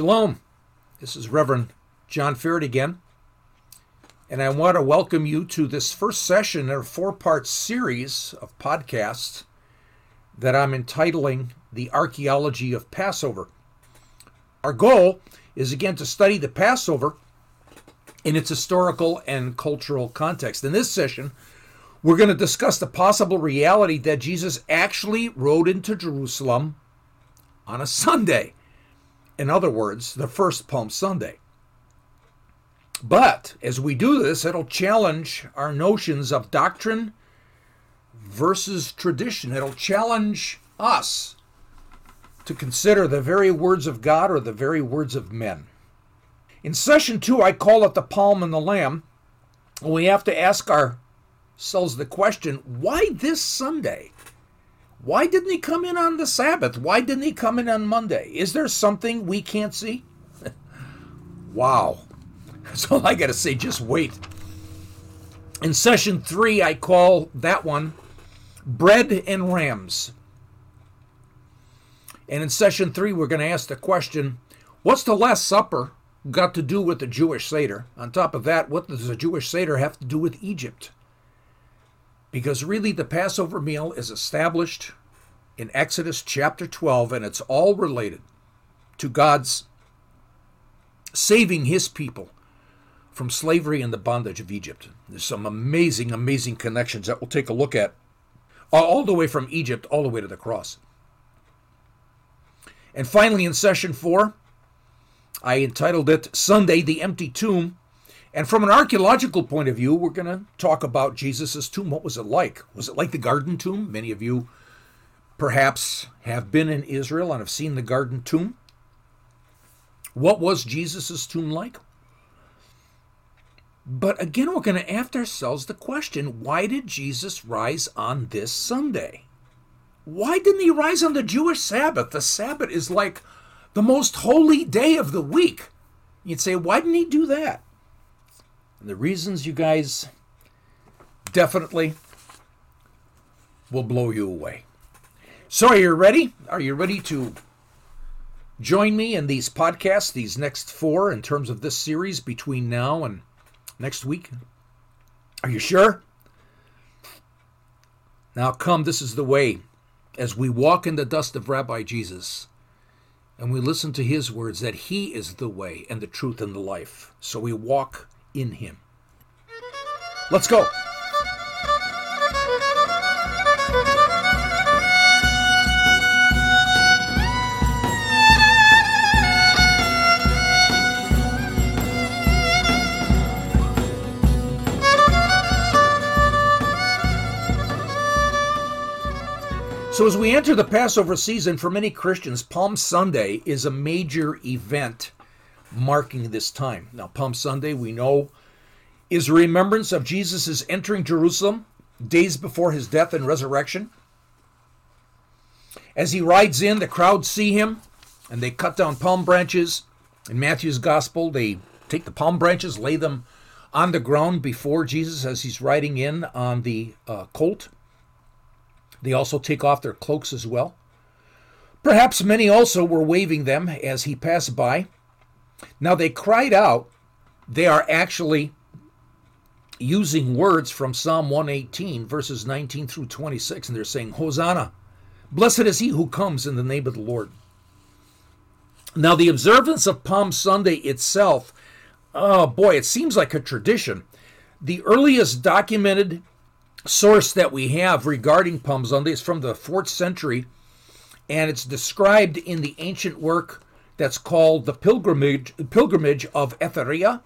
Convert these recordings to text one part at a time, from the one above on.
Shalom. This is Reverend John Ferret again. And I want to welcome you to this first session in a four part series of podcasts that I'm entitling The Archaeology of Passover. Our goal is again to study the Passover in its historical and cultural context. In this session, we're going to discuss the possible reality that Jesus actually rode into Jerusalem on a Sunday. In other words, the first Palm Sunday. But as we do this, it'll challenge our notions of doctrine versus tradition. It'll challenge us to consider the very words of God or the very words of men. In session two, I call it the palm and the lamb. We have to ask ourselves the question why this Sunday? Why didn't he come in on the Sabbath? Why didn't he come in on Monday? Is there something we can't see? wow. That's all I got to say. Just wait. In session three, I call that one Bread and Rams. And in session three, we're going to ask the question what's the Last Supper got to do with the Jewish Seder? On top of that, what does the Jewish Seder have to do with Egypt? Because really, the Passover meal is established in Exodus chapter 12, and it's all related to God's saving his people from slavery and the bondage of Egypt. There's some amazing, amazing connections that we'll take a look at, all the way from Egypt all the way to the cross. And finally, in session four, I entitled it Sunday, the Empty Tomb and from an archaeological point of view, we're going to talk about Jesus' tomb. What was it like? Was it like the Garden Tomb? Many of you perhaps have been in Israel and have seen the Garden Tomb. What was Jesus' tomb like? But again, we're going to ask ourselves the question why did Jesus rise on this Sunday? Why didn't he rise on the Jewish Sabbath? The Sabbath is like the most holy day of the week. You'd say, why didn't he do that? And the reasons, you guys, definitely will blow you away. So, are you ready? Are you ready to join me in these podcasts, these next four, in terms of this series between now and next week? Are you sure? Now, come, this is the way. As we walk in the dust of Rabbi Jesus, and we listen to his words that he is the way and the truth and the life. So we walk in him. Let's go. So, as we enter the Passover season, for many Christians, Palm Sunday is a major event marking this time. Now, Palm Sunday, we know, is a remembrance of Jesus' entering Jerusalem days before his death and resurrection. As he rides in, the crowd see him and they cut down palm branches. In Matthew's gospel, they take the palm branches, lay them on the ground before Jesus as he's riding in on the uh, colt. They also take off their cloaks as well. Perhaps many also were waving them as he passed by. Now they cried out. They are actually using words from Psalm 118, verses 19 through 26, and they're saying, Hosanna, blessed is he who comes in the name of the Lord. Now, the observance of Palm Sunday itself, oh boy, it seems like a tradition. The earliest documented source that we have regarding Palm Sunday is from the fourth century, and it's described in the ancient work that's called the pilgrimage pilgrimage of Etheria.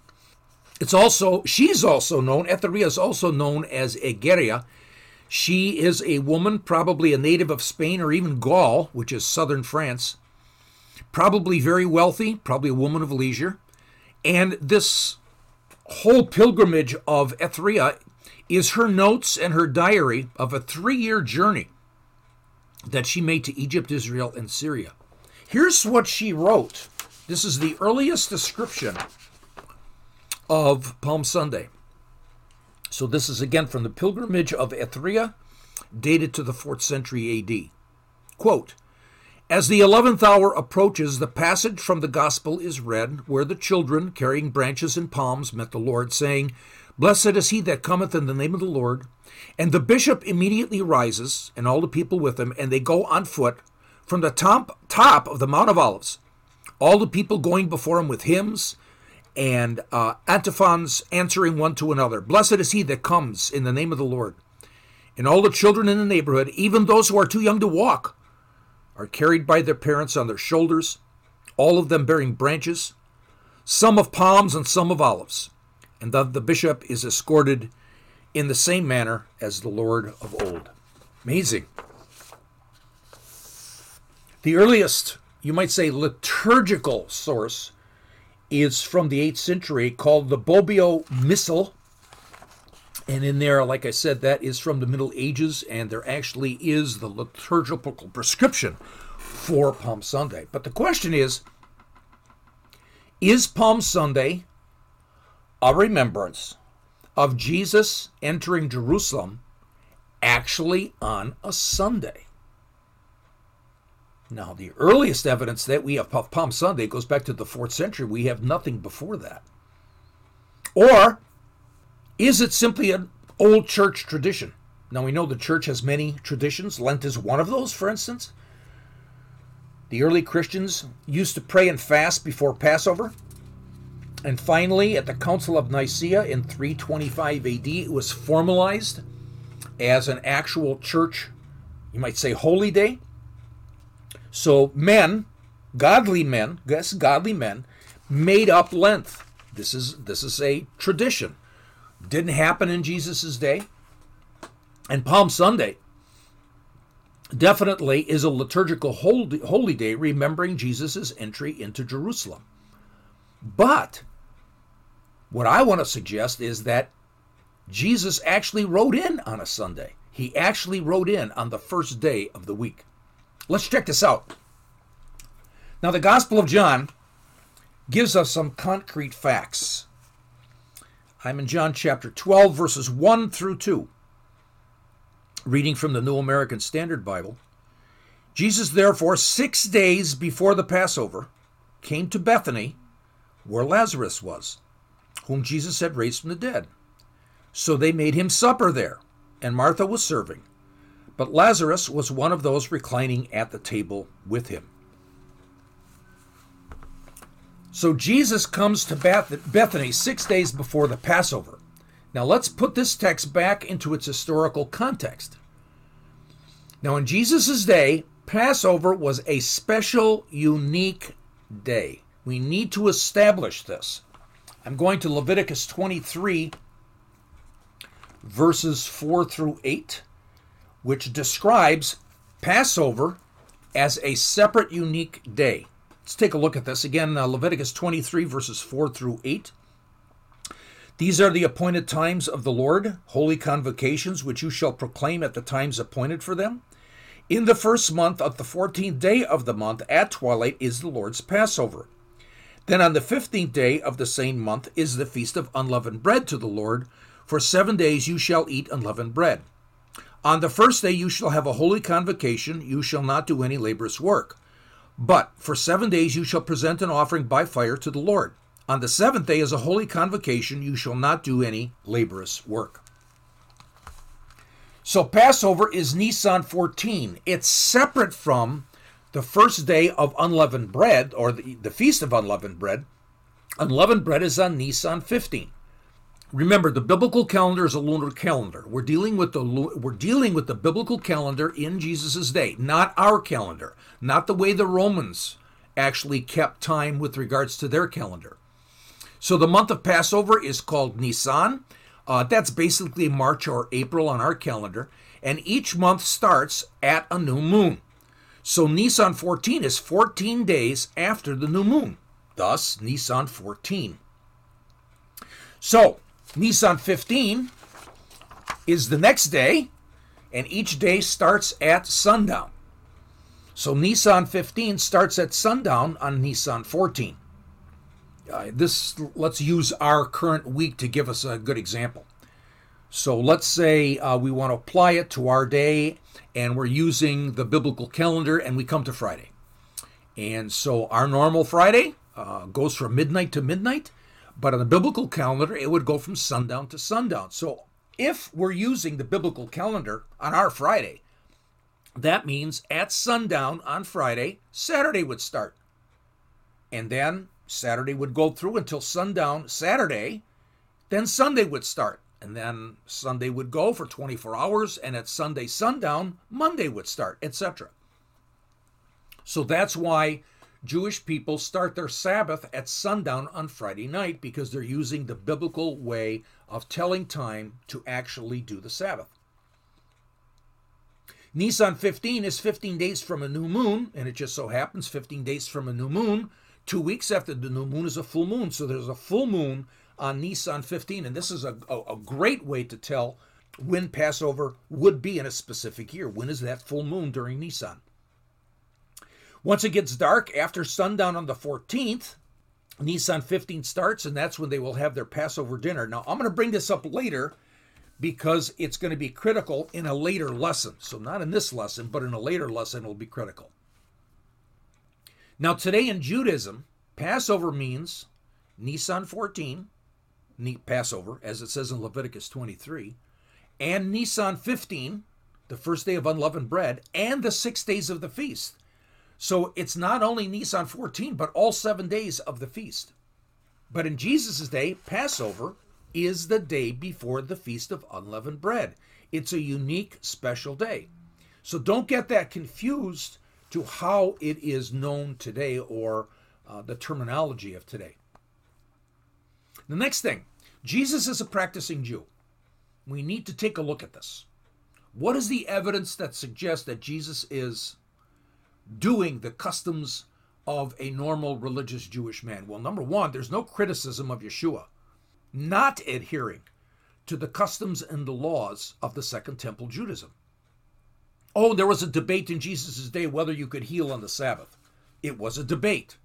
It's also she's also known Etheria is also known as Egeria. She is a woman, probably a native of Spain or even Gaul, which is southern France. Probably very wealthy, probably a woman of leisure. And this whole pilgrimage of Etheria is her notes and her diary of a three year journey that she made to Egypt, Israel, and Syria. Here's what she wrote. This is the earliest description of Palm Sunday. So this is again from the pilgrimage of Etheria, dated to the 4th century AD. Quote, As the eleventh hour approaches, the passage from the Gospel is read, where the children, carrying branches and palms, met the Lord, saying, Blessed is he that cometh in the name of the Lord. And the bishop immediately rises, and all the people with him, and they go on foot from the top, top of the Mount of Olives. All the people going before him with hymns and uh, antiphons answering one to another. Blessed is he that comes in the name of the Lord. And all the children in the neighborhood, even those who are too young to walk, are carried by their parents on their shoulders, all of them bearing branches, some of palms and some of olives. And the, the bishop is escorted in the same manner as the Lord of old. Amazing. The earliest, you might say, liturgical source is from the 8th century called the Bobbio Missal. And in there, like I said, that is from the Middle Ages, and there actually is the liturgical prescription for Palm Sunday. But the question is Is Palm Sunday a remembrance of Jesus entering Jerusalem actually on a Sunday? Now, the earliest evidence that we have of Palm Sunday goes back to the fourth century. We have nothing before that. Or is it simply an old church tradition? Now, we know the church has many traditions. Lent is one of those, for instance. The early Christians used to pray and fast before Passover. And finally, at the Council of Nicaea in 325 AD, it was formalized as an actual church, you might say, holy day. So men, godly men, yes, godly men, made up Lent. This is this is a tradition. Didn't happen in Jesus' day. And Palm Sunday definitely is a liturgical holy, day remembering Jesus' entry into Jerusalem. But what I want to suggest is that Jesus actually rode in on a Sunday. He actually rode in on the first day of the week. Let's check this out. Now, the Gospel of John gives us some concrete facts. I'm in John chapter 12, verses 1 through 2. Reading from the New American Standard Bible. Jesus, therefore, six days before the Passover, came to Bethany, where Lazarus was, whom Jesus had raised from the dead. So they made him supper there, and Martha was serving but Lazarus was one of those reclining at the table with him. So Jesus comes to Bethany six days before the Passover. Now let's put this text back into its historical context. Now, in Jesus' day, Passover was a special, unique day. We need to establish this. I'm going to Leviticus 23, verses 4 through 8 which describes Passover as a separate, unique day. Let's take a look at this again. Uh, Leviticus 23, verses 4 through 8. These are the appointed times of the Lord, holy convocations, which you shall proclaim at the times appointed for them. In the first month of the fourteenth day of the month at twilight is the Lord's Passover. Then on the fifteenth day of the same month is the feast of unleavened bread to the Lord. For seven days you shall eat unleavened bread. On the first day you shall have a holy convocation, you shall not do any laborious work. But for seven days you shall present an offering by fire to the Lord. On the seventh day is a holy convocation, you shall not do any laborious work. So Passover is Nisan 14. It's separate from the first day of unleavened bread, or the, the feast of unleavened bread. Unleavened bread is on Nisan 15. Remember, the biblical calendar is a lunar calendar. We're dealing with the we're dealing with the biblical calendar in Jesus' day, not our calendar, not the way the Romans actually kept time with regards to their calendar. So the month of Passover is called Nisan. Uh, that's basically March or April on our calendar, and each month starts at a new moon. So Nisan 14 is 14 days after the new moon. Thus, Nisan 14. So, Nisan 15 is the next day, and each day starts at sundown. So Nisan 15 starts at sundown on Nisan 14. Uh, this let's use our current week to give us a good example. So let's say uh, we want to apply it to our day, and we're using the biblical calendar, and we come to Friday. And so our normal Friday uh, goes from midnight to midnight, but on the biblical calendar, it would go from sundown to sundown. So if we're using the biblical calendar on our Friday, that means at sundown on Friday, Saturday would start. And then Saturday would go through until sundown Saturday, then Sunday would start. And then Sunday would go for 24 hours, and at Sunday sundown, Monday would start, etc. So that's why Jewish people start their Sabbath at sundown on Friday night because they're using the biblical way of telling time to actually do the Sabbath. Nisan 15 is 15 days from a new moon, and it just so happens 15 days from a new moon, two weeks after the new moon is a full moon. So there's a full moon on Nisan 15, and this is a, a, a great way to tell when Passover would be in a specific year. When is that full moon during Nisan? Once it gets dark after sundown on the 14th, Nisan 15 starts, and that's when they will have their Passover dinner. Now, I'm going to bring this up later because it's going to be critical in a later lesson. So, not in this lesson, but in a later lesson, it'll be critical. Now, today in Judaism, Passover means Nisan 14, Passover, as it says in Leviticus 23, and Nisan 15, the first day of unleavened bread, and the six days of the feast. So it's not only Nisan 14, but all seven days of the feast. But in Jesus' day, Passover is the day before the Feast of Unleavened Bread. It's a unique, special day. So don't get that confused to how it is known today or uh, the terminology of today. The next thing Jesus is a practicing Jew. We need to take a look at this. What is the evidence that suggests that Jesus is doing the customs of a normal religious Jewish man? Well, number one, there's no criticism of Yeshua not adhering to the customs and the laws of the Second Temple Judaism. Oh, there was a debate in Jesus' day whether you could heal on the Sabbath. It was a debate.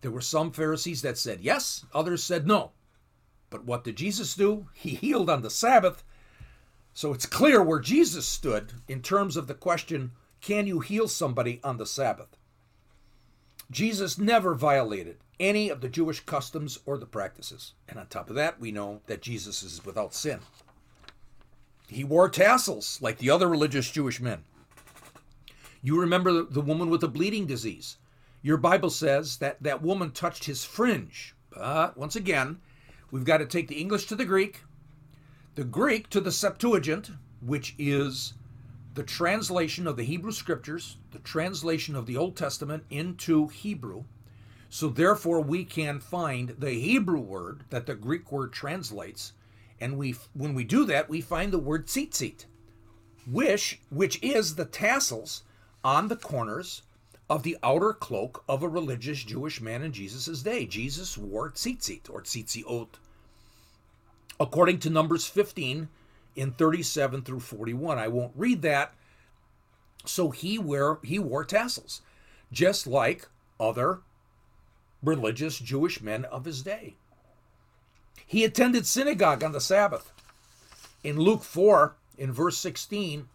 There were some Pharisees that said yes, others said no. But what did Jesus do? He healed on the Sabbath. So it's clear where Jesus stood in terms of the question can you heal somebody on the Sabbath? Jesus never violated any of the Jewish customs or the practices. And on top of that, we know that Jesus is without sin. He wore tassels like the other religious Jewish men. You remember the woman with the bleeding disease. Your Bible says that that woman touched his fringe. But once again, we've got to take the English to the Greek, the Greek to the Septuagint, which is the translation of the Hebrew scriptures, the translation of the Old Testament into Hebrew. So therefore we can find the Hebrew word that the Greek word translates, and we when we do that, we find the word tzitzit, which which is the tassels on the corners of the outer cloak of a religious Jewish man in Jesus' day. Jesus wore tzitzit or tzitziot. According to Numbers 15, in 37 through 41. I won't read that. So he wear he wore tassels, just like other religious Jewish men of his day. He attended synagogue on the Sabbath. In Luke 4, in verse 16,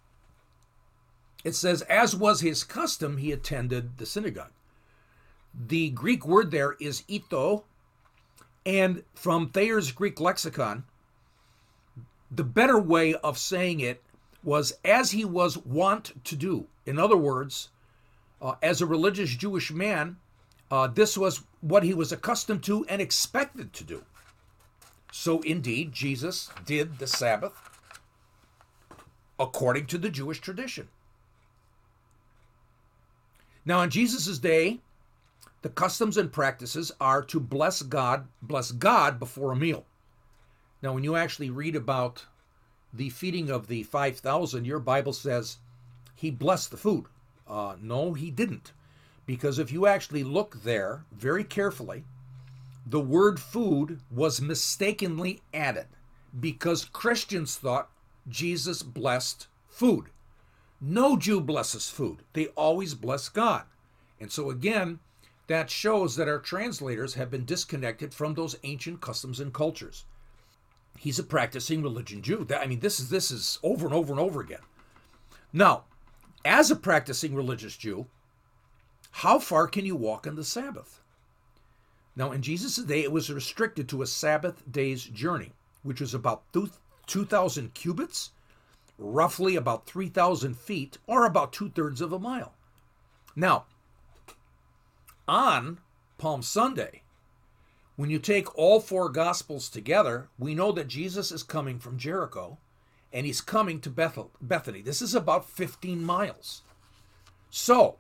it says, As was his custom, he attended the synagogue. The Greek word there is ito, and from Thayer's Greek lexicon, the better way of saying it was as he was wont to do. In other words, uh, as a religious Jewish man, uh, this was what he was accustomed to and expected to do. So, indeed, Jesus did the Sabbath according to the Jewish tradition. Now, in Jesus' day, the customs and practices are to bless God, bless God before a meal. Now, when you actually read about the feeding of the 5,000, your Bible says he blessed the food. Uh, no, he didn't. Because if you actually look there very carefully, the word food was mistakenly added because Christians thought Jesus blessed food. No Jew blesses food, they always bless God. And so, again, that shows that our translators have been disconnected from those ancient customs and cultures. He's a practicing religion Jew. I mean, this is this is over and over and over again. Now, as a practicing religious Jew, How far can you walk on the Sabbath? Now, in Jesus' day, it was restricted to a Sabbath day's journey, which was about 2,000 cubits, roughly about 3,000 feet, or about two thirds of a mile. Now, on Palm Sunday, when you take all four Gospels together, we know that Jesus is coming from Jericho and he's coming to Bethel, Bethany. This is about 15 miles. So,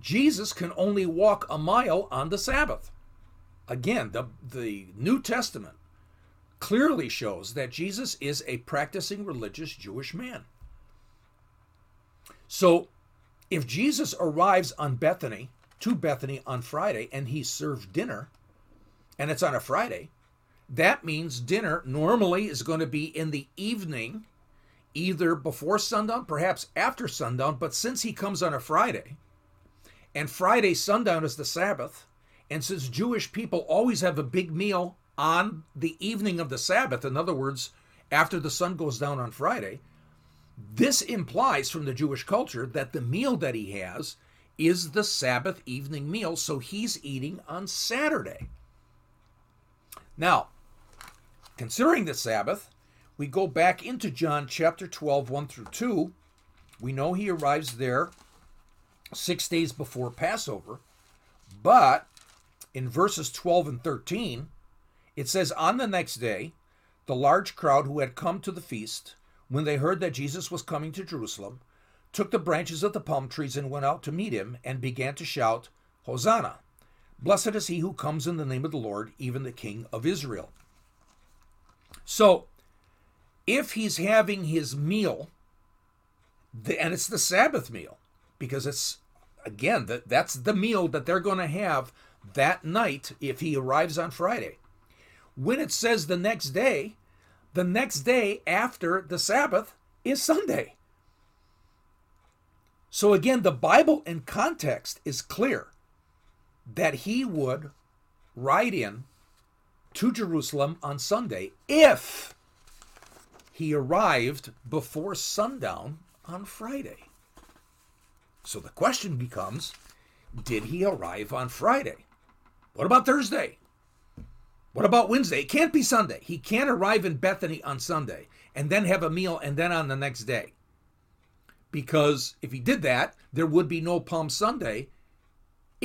Jesus can only walk a mile on the Sabbath. Again, the, the New Testament clearly shows that Jesus is a practicing religious Jewish man. So, if Jesus arrives on Bethany, to Bethany on Friday, and he served dinner, and it's on a Friday, that means dinner normally is going to be in the evening, either before sundown, perhaps after sundown. But since he comes on a Friday, and Friday sundown is the Sabbath, and since Jewish people always have a big meal on the evening of the Sabbath, in other words, after the sun goes down on Friday, this implies from the Jewish culture that the meal that he has is the Sabbath evening meal, so he's eating on Saturday. Now, considering the Sabbath, we go back into John chapter 12, 1 through 2. We know he arrives there six days before Passover, but in verses 12 and 13, it says, On the next day, the large crowd who had come to the feast, when they heard that Jesus was coming to Jerusalem, took the branches of the palm trees and went out to meet him and began to shout, Hosanna! Blessed is he who comes in the name of the Lord, even the King of Israel. So, if he's having his meal, and it's the Sabbath meal, because it's, again, that, that's the meal that they're going to have that night if he arrives on Friday. When it says the next day, the next day after the Sabbath is Sunday. So again, the Bible in context is clear that he would ride in to Jerusalem on Sunday if he arrived before sundown on Friday. So the question becomes did he arrive on Friday? What about Thursday? What about Wednesday? It can't be Sunday. He can't arrive in Bethany on Sunday and then have a meal and then on the next day. Because if he did that, there would be no Palm Sunday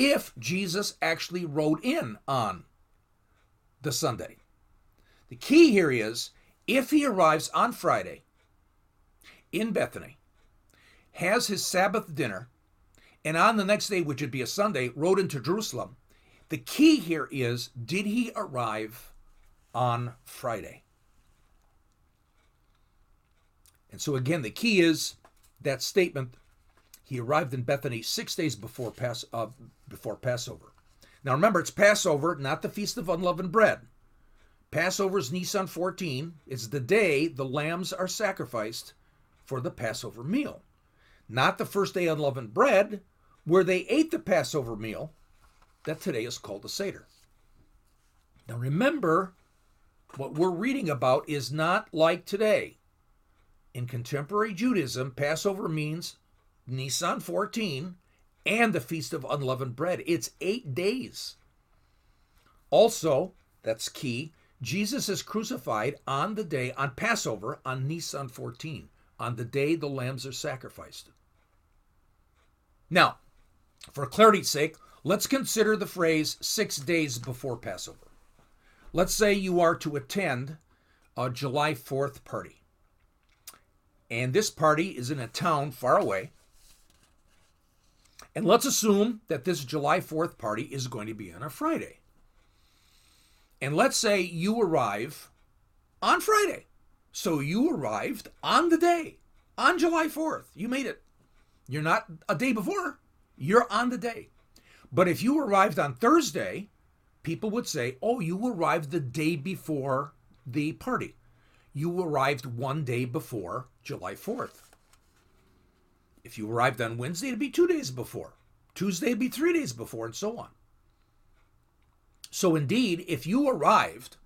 if Jesus actually rode in on the Sunday. The key here is if he arrives on Friday in Bethany, has his Sabbath dinner, and on the next day, which would be a Sunday, rode into Jerusalem, the key here is did he arrive on Friday? And so, again, the key is that statement he arrived in Bethany six days before, Pass, uh, before Passover. Now remember, it's Passover, not the Feast of Unleavened Bread. Passover is Nisan 14. It's the day the lambs are sacrificed for the Passover meal. Not the first day unleavened bread, where they ate the Passover meal, that today is called the Seder. Now remember, what we're reading about is not like today. In contemporary Judaism, Passover means Nisan 14, and the Feast of Unleavened Bread. It's eight days. Also, that's key, Jesus is crucified on the day, on Passover, on Nisan 14, on the day the lambs are sacrificed. Now, for clarity's sake, let's consider the phrase six days before Passover. Let's say you are to attend a July 4th party. And this party is in a town far away. And let's assume that this July 4th party is going to be on a Friday. And let's say you arrive on Friday. So you arrived on the day, on July 4th. You made it. You're not a day before, you're on the day. But if you arrived on Thursday, people would say, oh, you arrived the day before the party. You arrived one day before July 4th. If you arrived on Wednesday, it'd be two days before. Tuesday would be three days before, and so on. So, indeed, if you arrived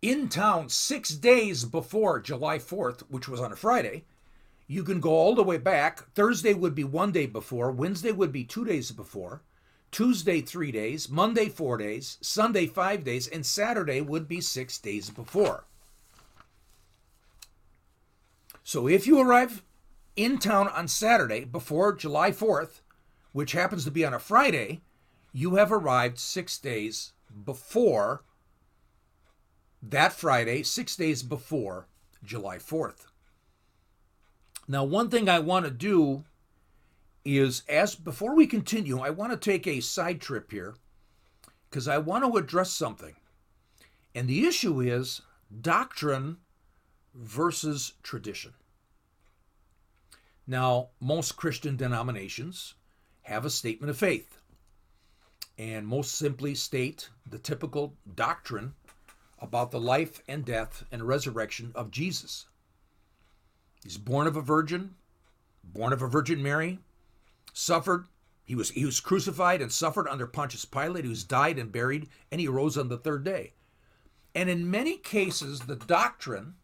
in town six days before July 4th, which was on a Friday, you can go all the way back. Thursday would be one day before, Wednesday would be two days before, Tuesday three days, Monday four days, Sunday five days, and Saturday would be six days before. So if you arrive in town on Saturday before July 4th, which happens to be on a Friday, you have arrived six days before that Friday, six days before July 4th. Now, one thing I want to do is as before we continue, I want to take a side trip here because I want to address something. And the issue is doctrine versus tradition. Now, most Christian denominations have a statement of faith and most simply state the typical doctrine about the life and death and resurrection of Jesus. He's born of a virgin, born of a Virgin Mary, suffered. He was he was crucified and suffered under Pontius Pilate. Was died and buried, and he rose on the third day. And in many cases, the doctrine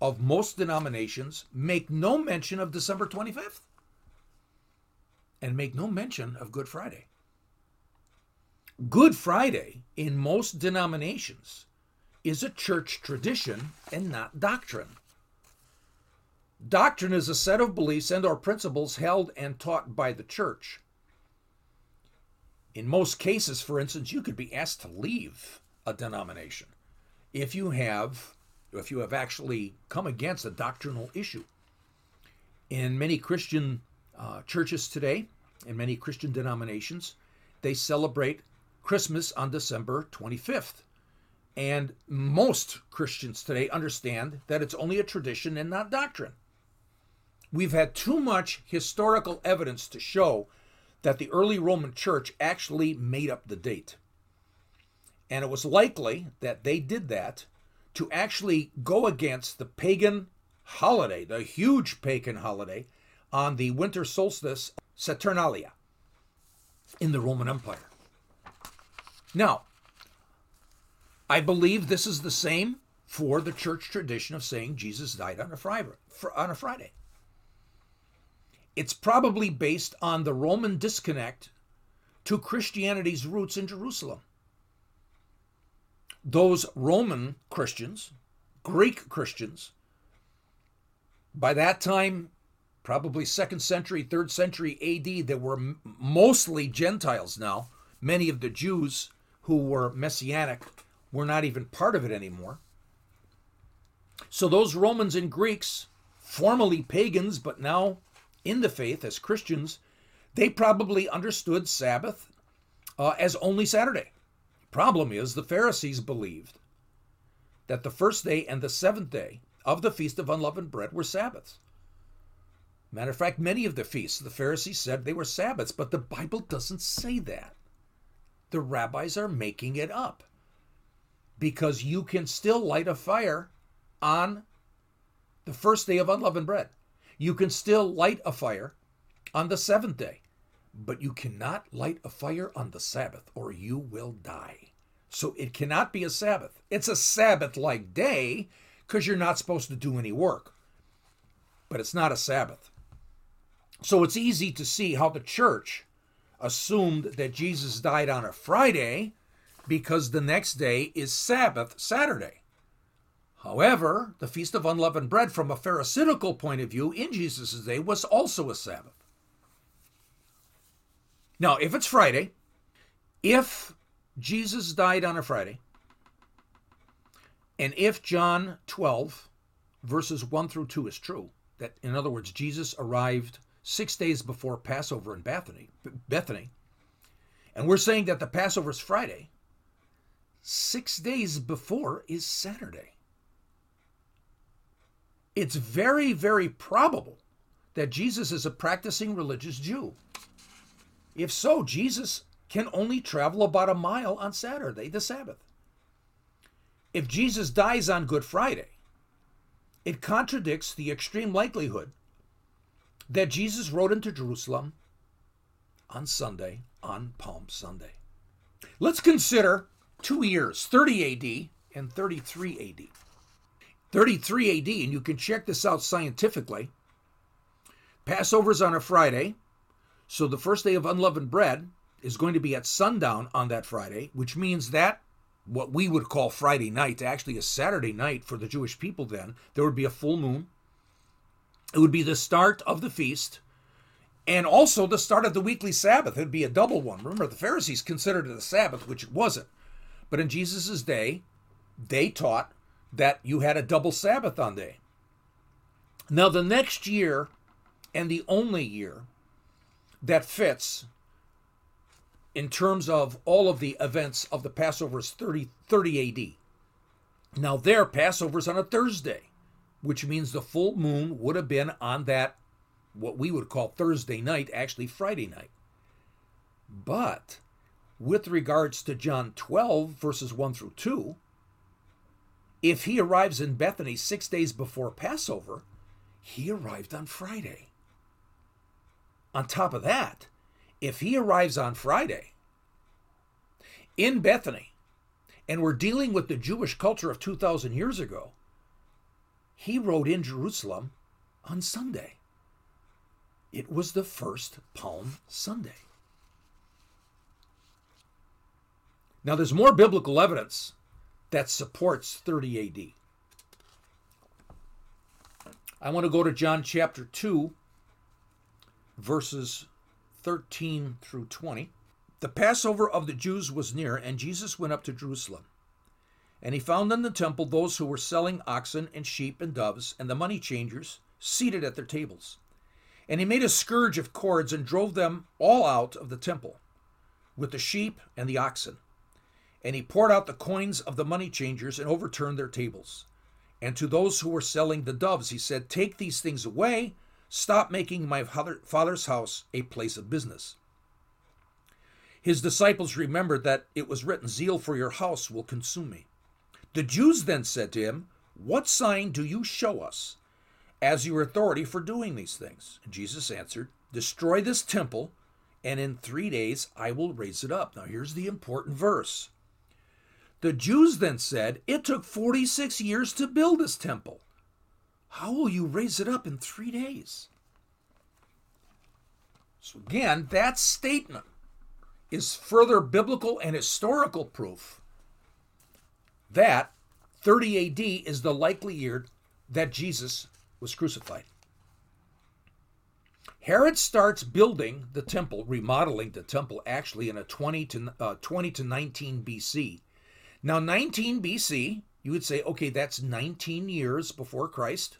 of most denominations make no mention of December 25th and make no mention of Good Friday. Good Friday in most denominations is a church tradition and not doctrine. Doctrine is a set of beliefs and or principles held and taught by the church. In most cases, for instance, you could be asked to leave a denomination if you have if you have actually come against a doctrinal issue. In many Christian uh, churches today, in many Christian denominations, they celebrate Christmas on December 25th. And most Christians today understand that it's only a tradition and not doctrine. We've had too much historical evidence to show that the early Roman church actually made up the date. And it was likely that they did that to actually go against the pagan holiday, the huge pagan holiday on the winter solstice Saturnalia in the Roman Empire. Now, I believe this is the same for the church tradition of saying Jesus died on a Friday. On a Friday. It's probably based on the Roman disconnect to Christianity's roots in Jerusalem. Those Roman Christians, Greek Christians, by that time, probably second century, third century AD, there were mostly Gentiles now. Many of the Jews who were messianic were not even part of it anymore. So those Romans and Greeks, formerly pagans, but now in the faith as Christians, they probably understood Sabbath uh, as only Saturday. Problem is, the Pharisees believed that the first day and the seventh day of the Feast of Unleavened Bread were Sabbaths. Matter of fact, many of the feasts, the Pharisees said they were Sabbaths, but the Bible doesn't say that. The rabbis are making it up because you can still light a fire on the first day of unleavened bread. You can still light a fire on the seventh day, but you cannot light a fire on the Sabbath or you will die. So it cannot be a Sabbath. It's a Sabbath like day because you're not supposed to do any work, but it's not a Sabbath. So it's easy to see how the church assumed that Jesus died on a Friday because the next day is Sabbath, Saturday. However, the Feast of Unleavened Bread, from a Pharisaical point of view, in Jesus' day, was also a Sabbath. Now, if it's Friday, if Jesus died on a Friday, and if John 12, verses 1 through 2 is true, that in other words, Jesus arrived six days before Passover in Bethany, Bethany, and we're saying that the Passover is Friday, six days before is Saturday it's very, very probable that Jesus is a practicing religious Jew. If so, Jesus can only travel about a mile on Saturday, the Sabbath. If Jesus dies on Good Friday, it contradicts the extreme likelihood that Jesus rode into Jerusalem on Sunday, on Palm Sunday. Let's consider two years, 30 AD and 33 AD. 33 AD, and you can check this out scientifically. Passover's on a Friday, so the first day of unleavened bread is going to be at sundown on that Friday, which means that what we would call Friday night actually is Saturday night for the Jewish people then. There would be a full moon. It would be the start of the feast and also the start of the weekly Sabbath. It would be a double one. Remember, the Pharisees considered it a Sabbath, which it wasn't. But in Jesus' day, they taught that you had a double Sabbath on day. Now, the next year, and the only year that fits in terms of all of the events of the Passover is 30, 30 AD. Now, their Passover is on a Thursday, which means the full moon would have been on that, what we would call Thursday night, actually Friday night. But with regards to John 12, verses 1 through 2, if he arrives in Bethany six days before Passover, he arrived on Friday. On top of that, if he arrives on Friday in Bethany, and we're dealing with the Jewish culture of 2,000 years ago, he rode in Jerusalem on Sunday. It was the first Palm Sunday. Now, there's more biblical evidence that supports 30 AD. I want to go to John chapter 2, verses 13 through 20. The Passover of the Jews was near, and Jesus went up to Jerusalem. And he found in the temple those who were selling oxen and sheep and doves, and the money changers seated at their tables. And he made a scourge of cords and drove them all out of the temple with the sheep and the oxen and he poured out the coins of the money changers and overturned their tables. And to those who were selling the doves, he said, Take these things away. Stop making my father's house a place of business. His disciples remembered that it was written, Zeal for your house will consume me. The Jews then said to him, What sign do you show us as your authority for doing these things? And Jesus answered, Destroy this temple, and in three days I will raise it up. Now here's the important verse. The Jews then said, It took 46 years to build this temple. How will you raise it up in three days? So, again, that statement is further biblical and historical proof that 30 AD is the likely year that Jesus was crucified. Herod starts building the temple, remodeling the temple actually in a 20 to uh, 20 to 19 BC. Now, 19 BC, you would say, okay, that's 19 years before Christ.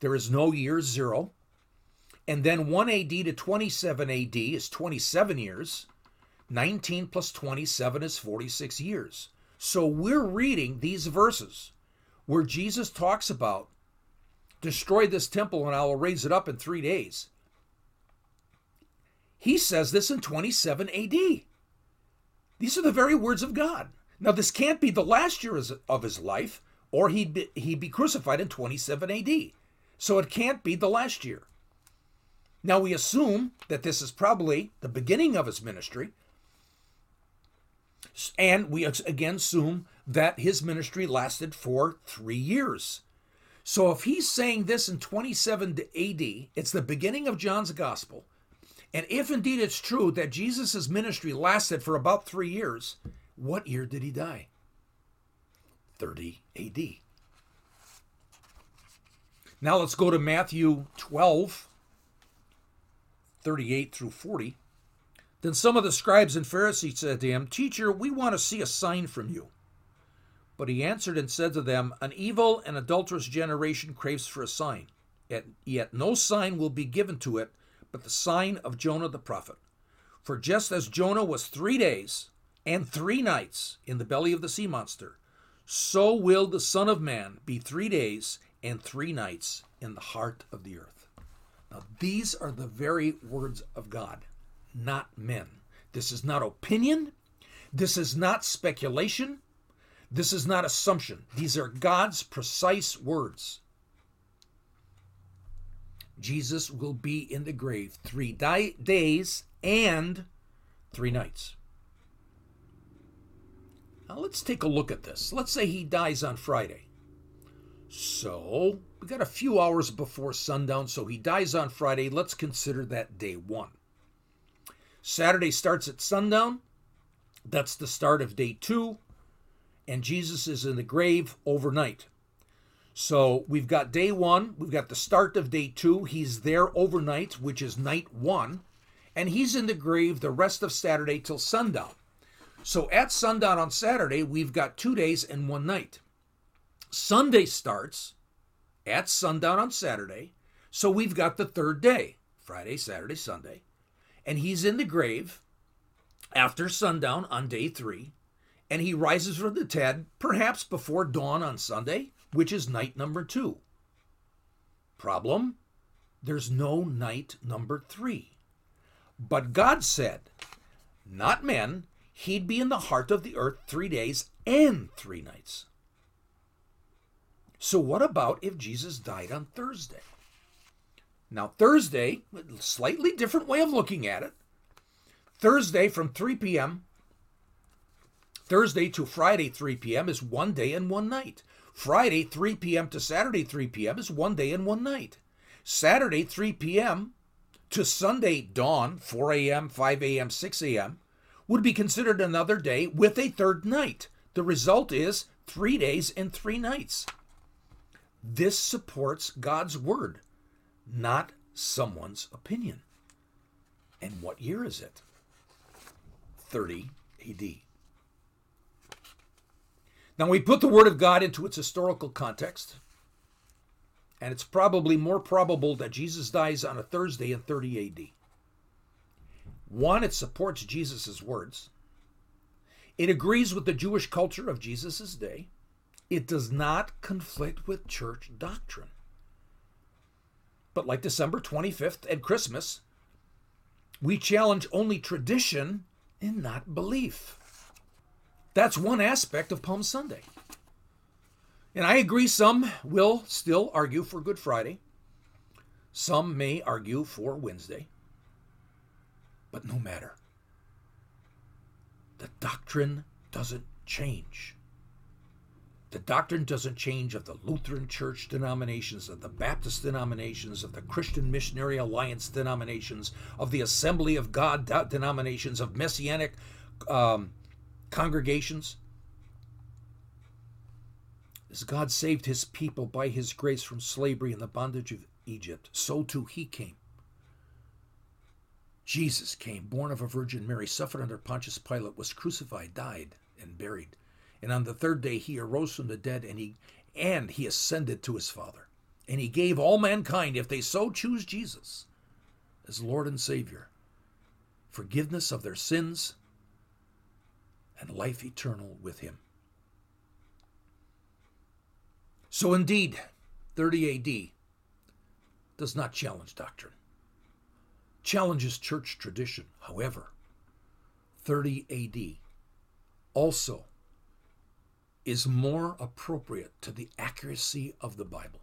There is no year zero. And then 1 AD to 27 AD is 27 years. 19 plus 27 is 46 years. So we're reading these verses where Jesus talks about destroy this temple and I will raise it up in three days. He says this in 27 AD. These are the very words of God. Now, this can't be the last year of his life, or he'd be, he'd be crucified in 27 AD. So it can't be the last year. Now, we assume that this is probably the beginning of his ministry, and we again assume that his ministry lasted for three years. So if he's saying this in 27 AD, it's the beginning of John's gospel. And if indeed it's true that Jesus' ministry lasted for about three years, what year did he die? 30 AD. Now let's go to Matthew 12, 38 through 40. Then some of the scribes and Pharisees said to him, Teacher, we want to see a sign from you. But he answered and said to them, An evil and adulterous generation craves for a sign, yet, yet no sign will be given to it but the sign of Jonah the prophet. For just as Jonah was three days and three nights in the belly of the sea monster, so will the Son of Man be three days and three nights in the heart of the earth. Now, these are the very words of God, not men. This is not opinion. This is not speculation. This is not assumption. These are God's precise words. Jesus will be in the grave three di- days and three nights. Now let's take a look at this. Let's say he dies on Friday. So, we got a few hours before sundown, so he dies on Friday. Let's consider that day one. Saturday starts at sundown. That's the start of day two. And Jesus is in the grave overnight. So we've got day one, we've got the start of day two. He's there overnight, which is night one. And he's in the grave the rest of Saturday till sundown. So at sundown on Saturday, we've got two days and one night. Sunday starts at sundown on Saturday. So we've got the third day Friday, Saturday, Sunday. And he's in the grave after sundown on day three. And he rises from the dead perhaps before dawn on Sunday, which is night number two. Problem? There's no night number three. But God said, not men, he'd be in the heart of the earth three days and three nights. So, what about if Jesus died on Thursday? Now, Thursday, slightly different way of looking at it. Thursday from 3 p.m. Thursday to Friday 3 p.m. is one day and one night. Friday 3 p.m. to Saturday 3 p.m. is one day and one night. Saturday 3 p.m. to Sunday dawn 4 a.m., 5 a.m., 6 a.m. would be considered another day with a third night. The result is three days and three nights. This supports God's word, not someone's opinion. And what year is it? 30 AD. Now, we put the Word of God into its historical context, and it's probably more probable that Jesus dies on a Thursday in 30 AD. One, it supports Jesus' words. It agrees with the Jewish culture of Jesus' day. It does not conflict with church doctrine. But like December 25th and Christmas, we challenge only tradition and not belief. That's one aspect of Palm Sunday. And I agree, some will still argue for Good Friday. Some may argue for Wednesday. But no matter. The doctrine doesn't change. The doctrine doesn't change of the Lutheran Church denominations, of the Baptist denominations, of the Christian Missionary Alliance denominations, of the Assembly of God denominations, of Messianic um, congregations. As God saved his people by his grace from slavery and the bondage of Egypt, so too he came. Jesus came, born of a Virgin Mary, suffered under Pontius Pilate, was crucified, died, and buried. And on the third day he arose from the dead and he and he ascended to his Father. And he gave all mankind, if they so choose Jesus as Lord and Savior, forgiveness of their sins and life eternal with him. So indeed, 30 AD does not challenge doctrine. Challenges church tradition. However, 30 AD also is more appropriate to the accuracy of the Bible,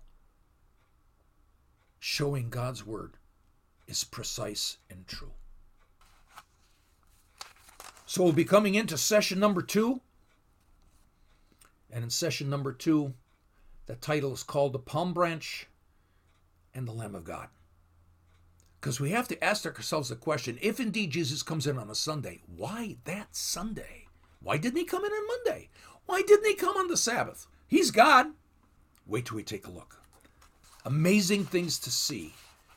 showing God's word is precise and true. So we'll be coming into session number two. And in session number two, the title is called The Palm Branch and the Lamb of God. Because we have to ask ourselves the question if indeed Jesus comes in on a Sunday, why that Sunday? Why didn't he come in on Monday? Why didn't he come on the Sabbath? He's God. Wait till we take a look. Amazing things to see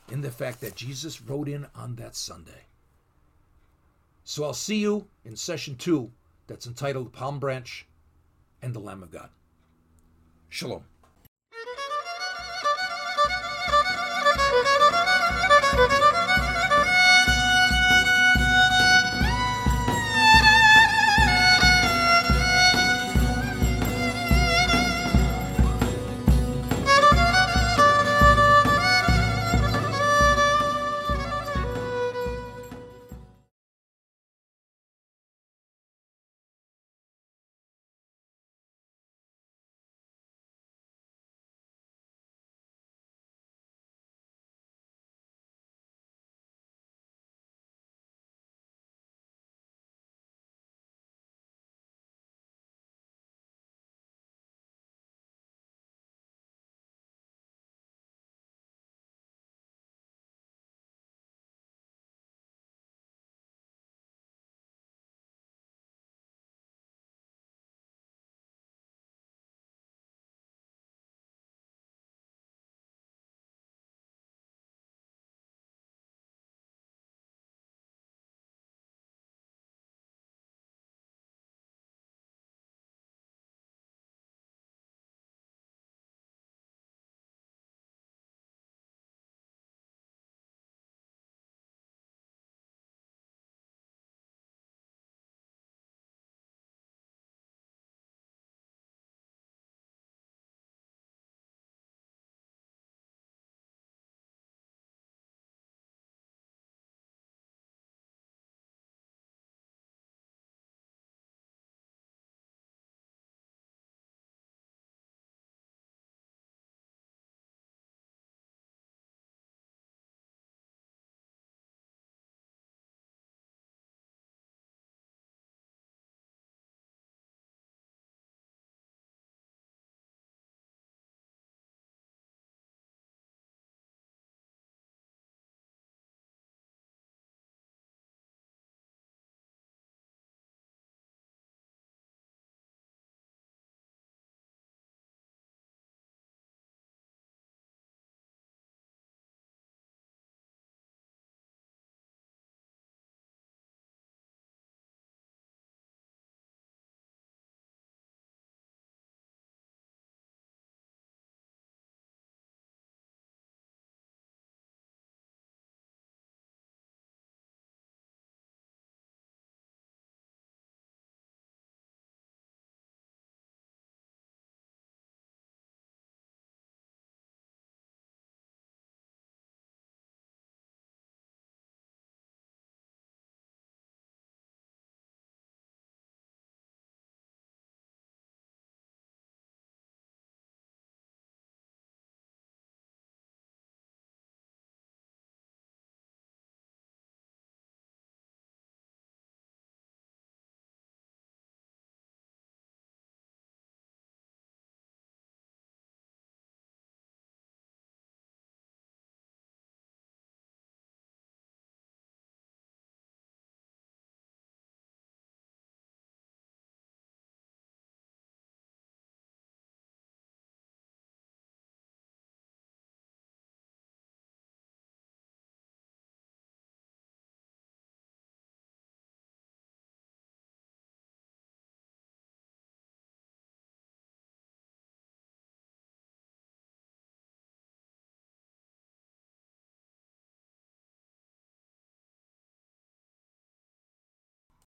in the fact that Jesus rode in on that Sunday. So I'll see you in session two that's entitled Palm Branch and the Lamb of God. Shalom.